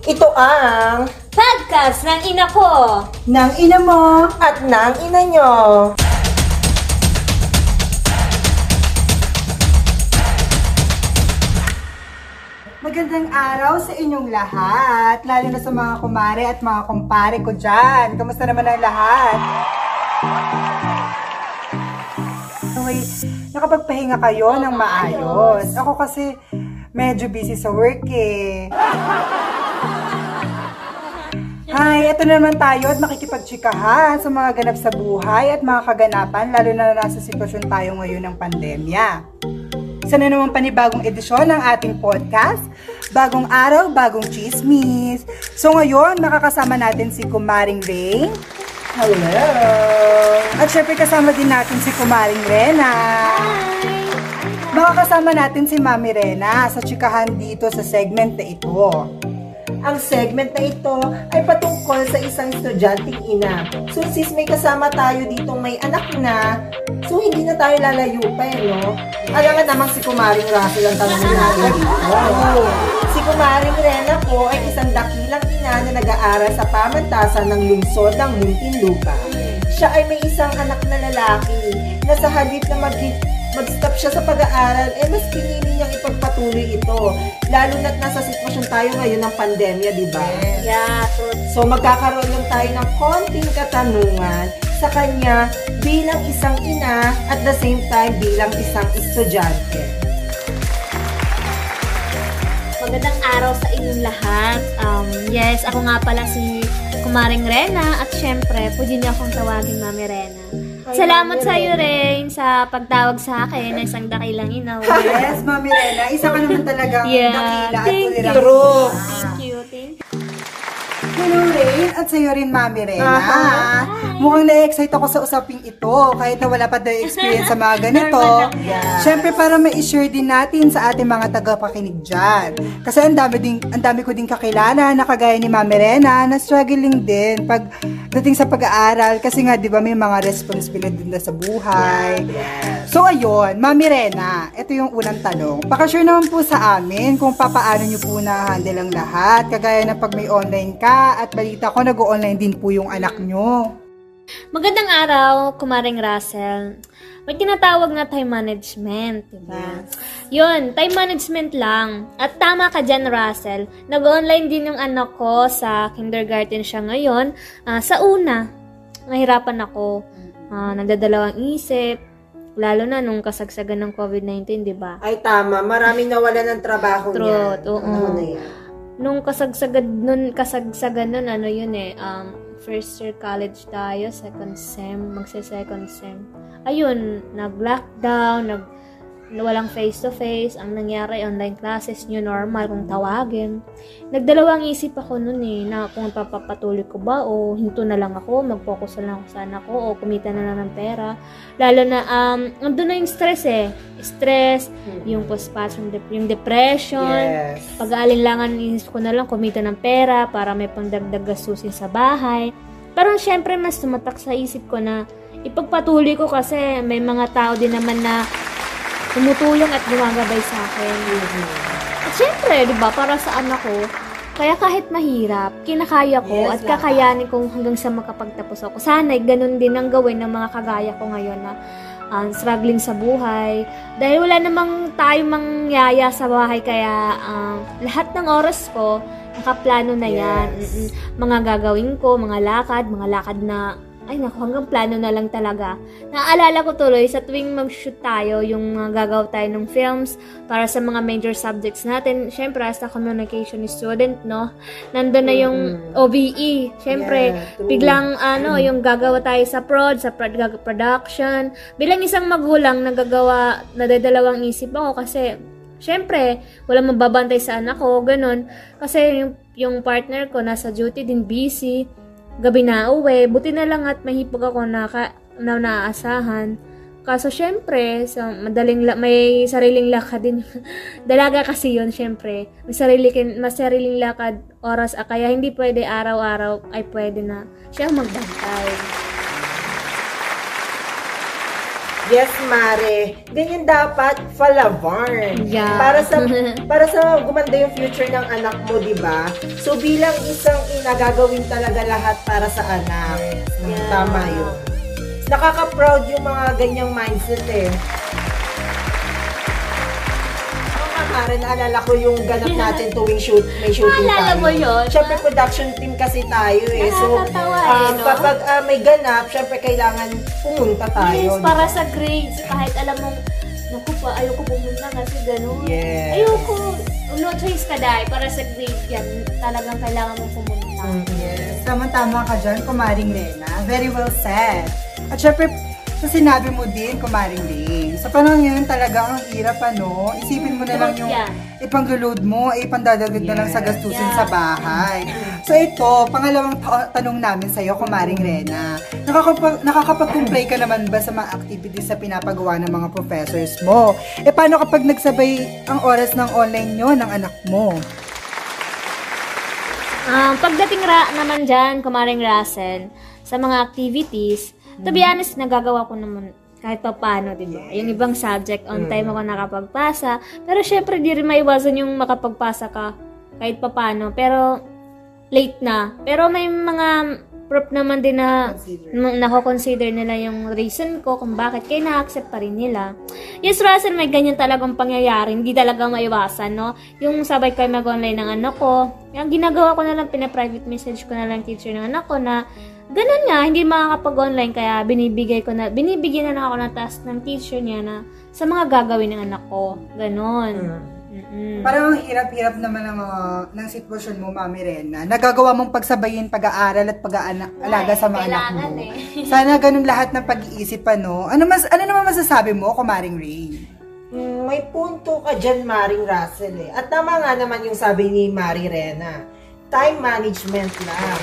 Ito ang Podcast ng ina ko! Nang ina mo, at ng ina nyo. magandang araw sa inyong lahat, lalo na sa mga kumare at mga kumpare ko dyan. Kamusta naman ang lahat? Okay, nakapagpahinga kayo ng maayos. Ako kasi medyo busy sa work eh. Hi, ito na naman tayo at makikipagtsikahan sa mga ganap sa buhay at mga kaganapan lalo na nasa sitwasyon tayo ngayon ng pandemya. Isa na naman panibagong edisyon ng ating podcast. Bagong araw, bagong chismis. So ngayon, makakasama natin si Kumaring Ray. Hello! At syempre kasama din natin si Kumaring Rena. Makakasama natin si Mami Rena sa chikahan dito sa segment na ito. Ang segment na ito ay patungkol sa isang estudyanteng ina. So sis, may kasama tayo ditong may anak na. So hindi na tayo lalayo pa eh, no? Alam nga namang si Kumaring Russell ang tanongin natin. Oo. Si Kumaring Rena po ay isang dakilang ina na nag-aaral sa pamantasan ng lungsod ng Muntinlupa. Siya ay may isang anak na lalaki na sa halip na mag mag-stop siya sa pag-aaral, eh mas pinili niyang ipagpatuloy ito. Lalo na't nasa sitwasyon tayo ngayon ng pandemya, di ba? Yeah, truth. So magkakaroon lang tayo ng konting katanungan sa kanya bilang isang ina at the same time bilang isang estudyante. Magandang araw sa inyong lahat. Um, yes, ako nga pala si Kumaring Rena at syempre, pwede niyo akong tawagin Mami Rena. Salamat sa iyo, Rain, sa pagtawag sa akin na isang dakilang inaw. Yes, Mami Rena, isa ka naman talagang Yeah, dakila at thank. True. Hello, Rain. At sa'yo rin, Mami Rena. Aha. Mukhang na-excite ako sa usaping ito. Kahit na wala pa tayo experience sa mga ganito. Siyempre, para ma-share din natin sa ating mga tagapakinig dyan. Kasi ang dami, din, ang dami ko din kakilala na kagaya ni Mami Rena na struggling din pag dating sa pag-aaral. Kasi nga, di ba, may mga responsibilidad din na sa buhay. So, ayun, Mami Rena, ito yung unang tanong. Pakashare naman po sa amin kung papaano nyo po na-handle ang lahat. Kagaya na pag may online ka at balita ko nag-online din po yung anak nyo. Magandang araw, Kumaring Russell. May tinatawag na time management, di ba? Yun, time management lang. At tama ka dyan, Russell. Nag-online din yung anak ko sa kindergarten siya ngayon. Ah, sa una, nahirapan ako. Ah, nagdadalawang isip. Lalo na nung kasagsagan ng COVID-19, di ba? Ay tama, maraming nawalan ng trabaho Truth, niyan. oo. Ano na yan? Nung kasagsagan nun, kasagsagan nun, ano yun eh, um, first year college tayo, second sem, magse-second sem. Ayun, nag-lockdown, nag, walang face-to-face, ang nangyari, online classes, new normal, kung tawagin. Nagdalawang isip ako nun eh, na kung papapatuloy ko ba o hinto na lang ako, mag-focus na lang ako sa anak ko o kumita na lang ng pera. Lalo na, um, andun na yung stress eh. Stress, yung postpartum, dep- yung depression, Yes. pag-aalinlangan inis ko na lang kumita ng pera para may pangdagdag gastusin sa bahay. Pero syempre mas tumatak sa isip ko na ipagpatuloy ko kasi may mga tao din naman na tumutulong at gumagabay sa akin. At syempre, di ba, para sa anak ko, kaya kahit mahirap, kinakaya ko Yes, at kakayanin kong hanggang sa makapagtapos ako. Sana'y ganun din ang gawin ng mga kagaya ko ngayon na um, struggling sa buhay. Dahil wala namang tayo mangyaya sa bahay, kaya um, lahat ng oras ko, nakaplano na yan. Yes. Mm-mm. Mga gagawin ko, mga lakad, mga lakad na, ay naku, hanggang plano na lang talaga. Naaalala ko tuloy, sa tuwing mag-shoot tayo, yung mga gagaw tayo ng films para sa mga major subjects natin, syempre as a communication student, no? Nandun na yung OBE. Syempre, Yeah, true. biglang ano, yung gagawa tayo sa prod, sa prod, production. Bilang isang magulang, nagagawa, nadadalawang isip ako kasi Siyempre, walang mababantay sa anak ko, ganun. Kasi yung, yung partner ko nasa duty din, busy. Gabi na uwi. Buti na lang at mahipag ako na, ka, na naaasahan. Kaso syempre, sa madaling la- may sariling lakad din. Dalaga kasi yun, syempre. May sarili, may sariling lakad, oras, ah, kaya hindi pwede araw-araw ay pwede na siya magbantay. Yes, Mare. Ganyan dapat falavarn. Yeah. Para sa para sa gumanda yung future ng anak mo, 'di ba? So bilang isang ina gagawin talaga lahat para sa anak. Yeah. Tama 'yun. Nakaka-proud yung mga ganyang mindset eh. Mare, naalala ko yung ganap natin tuwing shoot, may shooting Naalala tayo. mo yun? Syempre, production team kasi tayo eh. So, Nakakatawa eh, no? kapag ah, may ganap, syempre kailangan pumunta tayo. Yes, para sa grades, kahit alam mong, naku pa, ayoko pumunta kasi ganun. Yes. Ayoko. No choice ka dahil para sa grade yan, talagang kailangan mong pumunta. Mm. Yes, tama-tama ka dyan, kumaring Rena. Very well said. At syempre, sa sinabi mo din, kumaring Ling, sa panahon ngayon talaga ang hirap ano, isipin mo na lang yung ipang-load mo, ay ipandadagdag na lang sa gastusin sa bahay. So ito, pangalawang ta- tanong namin sa iyo, kumaring Rena. Nakakapag, nakakapag-comply ka naman ba sa mga activities sa pinapagawa ng mga professors mo? E paano kapag nagsabay ang oras ng online nyo ng anak mo? Um, pagdating ra naman dyan, kumaring Russell, sa mga activities, to be honest, nagagawa ko naman kahit pa paano, di ba? Yung ibang subject, on time ako nakapagpasa. Pero syempre, di rin maiwasan yung makapagpasa ka kahit pa paano. Pero, late na. Pero may mga proof naman din na nako-consider nila yung reason ko kung bakit kaya na-accept pa rin nila. Yes, Russell, may ganyan talagang pangyayari. Hindi talaga maiwasan, no? Yung sabay kayo mag-online ng anak ko, yung ginagawa ko na lang, pina-private message ko na lang teacher ng anak ko na ganun nga, hindi makakapag-online kaya binibigay ko na, binibigyan na lang ako ng task ng teacher niya na sa mga gagawin ng anak ko. Ganon. Mm-mm. Parang ang hirap-hirap naman ng, uh, ng sitwasyon mo, Mami Rena. Nagagawa mong pagsabayin pag-aaral at pag-aalaga sa mga anak mo. eh. Sana ganun lahat ng pag-iisip ano. Ano, mas, ano naman masasabi mo, Kumaring Rain? Mm, may punto ka dyan, Maring Russell eh. At tama nga naman yung sabi ni Mari Rena. Time management lang.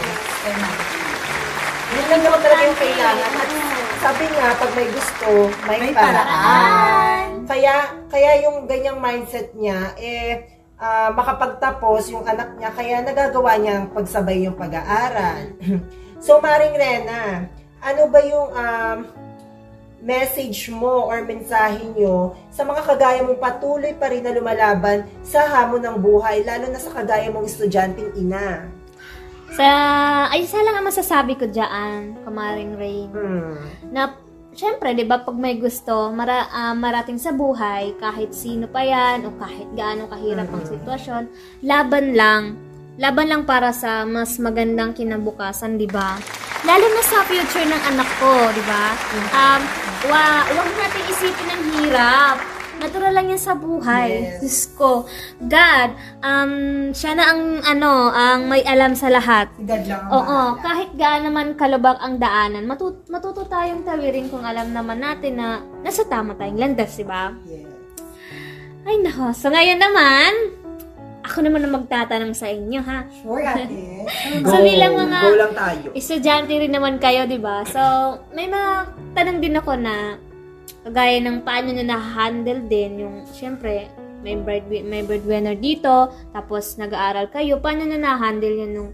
Yun lang naman talaga yung kailangan. At sabi nga, pag may gusto, may, May paraan. paraan. Kaya, kaya yung ganyang mindset niya, eh, ah, makapagtapos yung anak niya, kaya nagagawa niya ang pagsabay yung pag-aaral. so, Maring Rena, ano ba yung um, message mo or mensahe nyo sa mga kagaya mong patuloy pa rin na lumalaban sa hamon ng buhay, lalo na sa kagaya mong estudyanteng ina? Sa, ay, isa lang ang masasabi ko dyan, kumaring Rain. Hmm. na syempre, 'di ba, pag may gusto, mara, ah, marating sa buhay, kahit sino pa 'yan o kahit gaano kahirap ang sitwasyon, laban lang. Laban lang para sa mas magandang kinabukasan, 'di ba? Lalo na sa future ng anak ko, 'di ba? Um, wa, wag natin isipin ng hirap. Natural lang yan sa buhay. Yes. Diyos ko. God, um, siya na ang, ano, ang may alam sa lahat. God lang ang Oo, bahala. kahit gaan naman kalubak ang daanan, matut matuto tayong tawirin kung alam naman natin na nasa tama tayong landas, di ba? Yes. Ay nako, so ngayon naman, ako naman ang magtatanong sa inyo, ha? Sure, ate. So, bilang mga- Go lang tayo. Estudyante rin naman kayo, di ba? So, may mga tanong din ako na kagaya ng paano nyo na-handle din yung, syempre, may, bread, may breadwinner dito, tapos nag-aaral kayo, paano nyo na-handle yun nung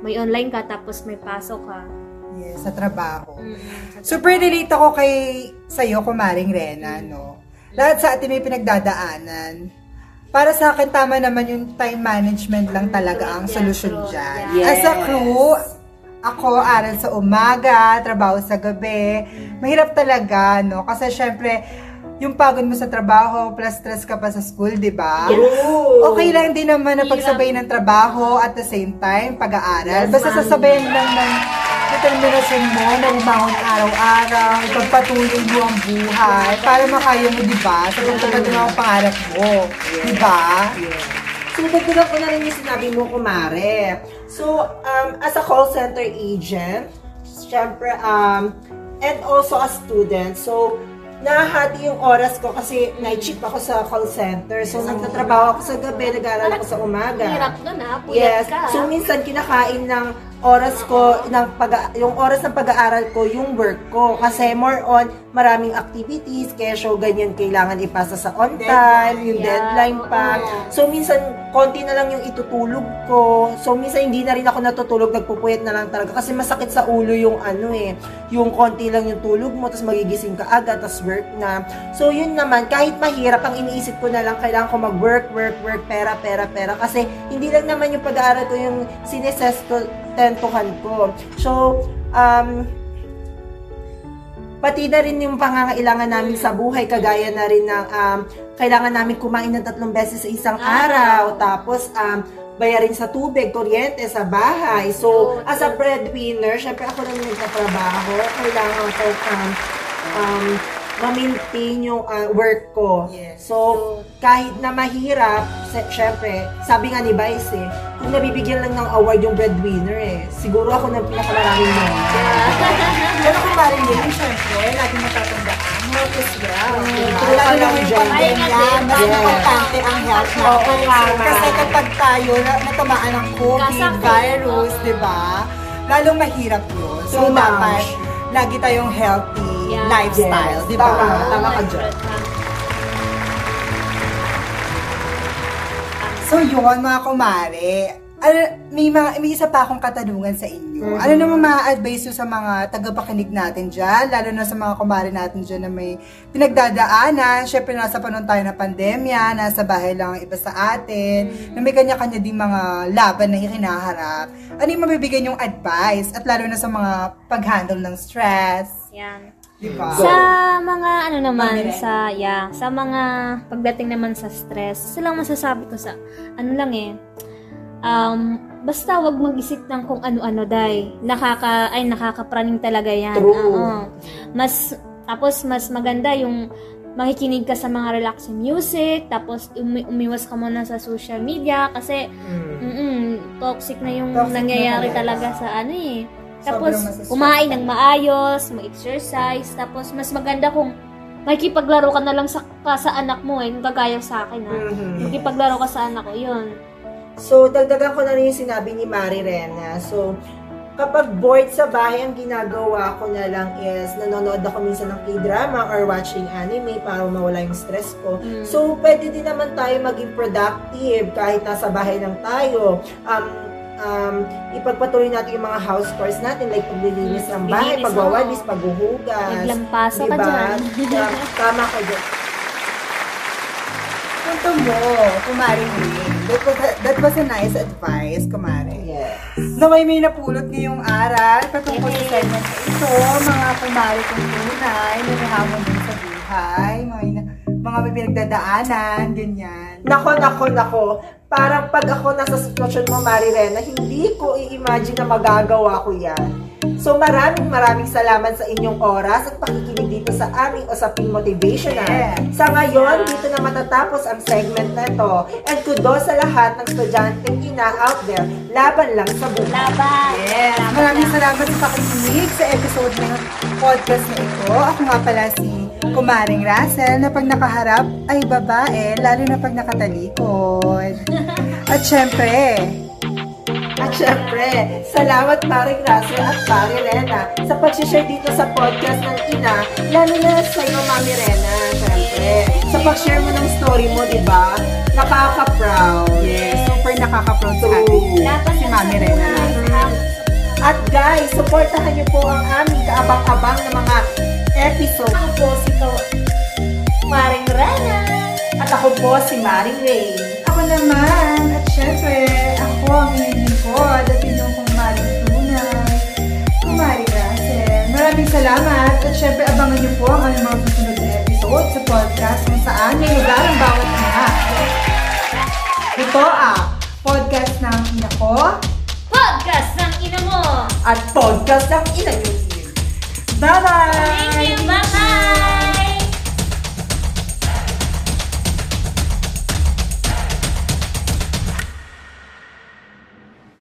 may online ka, tapos may pasok ka? Yes, sa trabaho. Mm-mm. Super relate ako kay sa'yo, Kumaring Rena, no? Lahat sa atin may pinagdadaanan. Para sa akin, tama naman yung time management lang talaga ang solusyon dyan. Yes. As a crew, ako, aral sa umaga, trabaho sa gabi. Mahirap talaga, no? Kasi syempre, yung pagod mo sa trabaho, plus stress ka pa sa school, di ba? True. Okay lang din naman na pagsabay ng trabaho at the same time, pag-aaral. Yes, Basta sasabayan lang ng determinasyon mo na bumangon araw-araw, ipagpatuloy mo ang buhay para makaya mo, di ba? Sa pagtupad ng mga pangarap mo. Di ba? Yeah. So, dagdagan ko na rin yung sinabi mo, kumare. So, um, as a call center agent, syempre, um, and also a student, so, nahati yung oras ko kasi night shift ako sa call center. So, nagtatrabaho ako sa gabi, nag-aaral ako sa umaga. Hirap nun ha, puyat Yes. ka. So, minsan kinakain ng oras ko ng pag yung oras ng pag-aaral ko yung work ko. Kasi more on maraming activities kaya show ganyan kailangan ipasa sa on time yung Yeah. deadline pa. So minsan konti na lang yung itutulog ko. So minsan hindi na rin ako natutulog nagpupuyat na lang talaga. Kasi masakit sa ulo yung ano eh yung konti lang yung tulog mo tapos magigising ka agad tapos work na. So yun naman kahit mahirap ang iniisip ko na lang kailangan ko mag-work work work pera pera pera. Kasi hindi lang naman yung pag-aaral ko yung sinesestentuhan ko so um pati na rin yung pangangailangan namin sa buhay, kagaya na rin ng um, kailangan namin kumain ng tatlong beses sa isang araw, tapos um, bayarin sa tubig, kuryente, sa bahay. So, as a breadwinner, syempre ako naman nagtatrabaho, kailangan ko um, um, ma-maintain yung uh, work ko. Yes. So, kahit na mahirap, sy- syempre, sabi nga ni Vice eh, kung nabibigyan lang ng award yung breadwinner eh, siguro ako na pinakamaraming member. Pero kung maring din, syempre, lagi matatandaan, health is wealth. true Lalo na lang dyan. pandemya, mas importante ang health tama. Kasi kapag tayo na, natamaan ng COVID, virus, di ba? Lalong mahirap yun. So, dapat lagi tayong healthy Yeah. lifestyle, Yes. di ba? Tama, tama ka dyan. So yun, mga kumare, ano, may, mga, may isa pa akong katanungan sa inyo. Ano naman ma-advise nyo sa mga tagapakinig natin dyan, lalo na sa mga kumare natin dyan na may pinagdadaanan. Siyempre, nasa panahon tayo ng pandemya, nasa bahay lang ang iba sa atin, na may kanya-kanya din mga laban na hinaharap. Ano yung mabibigyan yung advice? At lalo na sa mga pag-handle ng stress, Yan. Di ba? Sa mga ano naman Pamilya. sa yeah, sa mga pagdating naman sa stress, lang masasabi ko sa ano lang eh. Um, basta wag mag-isip ng kung ano-ano dai. Nakaka ay nakakapraning talaga 'yan. True. Oo. Mas tapos mas maganda yung makikinig ka sa mga relaxing music, tapos umi- umiwas ka muna sa social media kasi mm toxic na yung Toxic na nangyayari talaga. talaga sa ano eh. Tapos, kumain ng maayos, mag-exercise, tapos mas maganda kung makikipaglaro ka na lang sa, ka sa anak mo eh, kung kagaya sa akin ha. Mhm. Makikipaglaro ka sa anak ko, yun. So, dagdagan ko na rin yung sinabi ni Mari Rena. So, kapag bored sa bahay, ang ginagawa ko na lang is nanonood ako minsan ng k-drama or watching anime para mawala yung stress ko. Mm. So, pwede din naman tayo maging productive kahit nasa bahay lang tayo. Um, um, ipagpatuloy natin yung mga house chores natin like paglilinis ng bahay, Linis, pagwawalis, paghuhugas. Naglampasa ka Diba? dyan. Tama- Tama ka dyan. Punto mo, kumare Wing. That was, that was a nice advice, kumare. Yes. na may may napulot ngayong aral patungkol sa segment ito, mga kumari kong tunay, na may hamon din sa buhay, mga, mga may pinagdadaanan, ganyan. Nako, nako, nako. Parang pag ako nasa sitwasyon mo, Marirena, hindi ko i-imagine na magagawa ko yan. So maraming maraming salamat sa inyong oras at pakikinig dito sa aming Usaping Motivational. Yes. Sa ngayon, dito na matatapos ang segment na ito. And kudos sa lahat ng estudyanteng ina out there, laban lang sa buhay. Laban! Yes, maraming salamat sa pakikinig sa episode ng podcast na ito. Ako nga pala si Kumaring Russell na pag nakaharap ay babae, lalo na pag nakatalikod. At syempre, At syempre, salamat Paring Russell at Pari Rena sa pag-share dito sa podcast ng ina, lalo na sa iyo, Mami Rena, syempre. Sa pag-share mo ng story mo, di ba? Nakaka-proud. yes, super nakaka-proud sa atin si Mami Rena. At guys, supportahan niyo po ang aming kaabang-abang na mga episode. Ako po si Ko- Maring Rana. At ako po si Maring Ray. Ako naman, at syempre, ako ang inyong lingkod at inyong kumaring tunay. Kumari Russell. Maraming salamat at syempre abangan niyo po ang mga susunod na episode sa podcast kung saan may lugar ang bawat ina. Ito ang podcast ng ina ko. Podcast ng ina mo! At podcast ng ina niyo Bye-bye! Thank you! Bye-bye!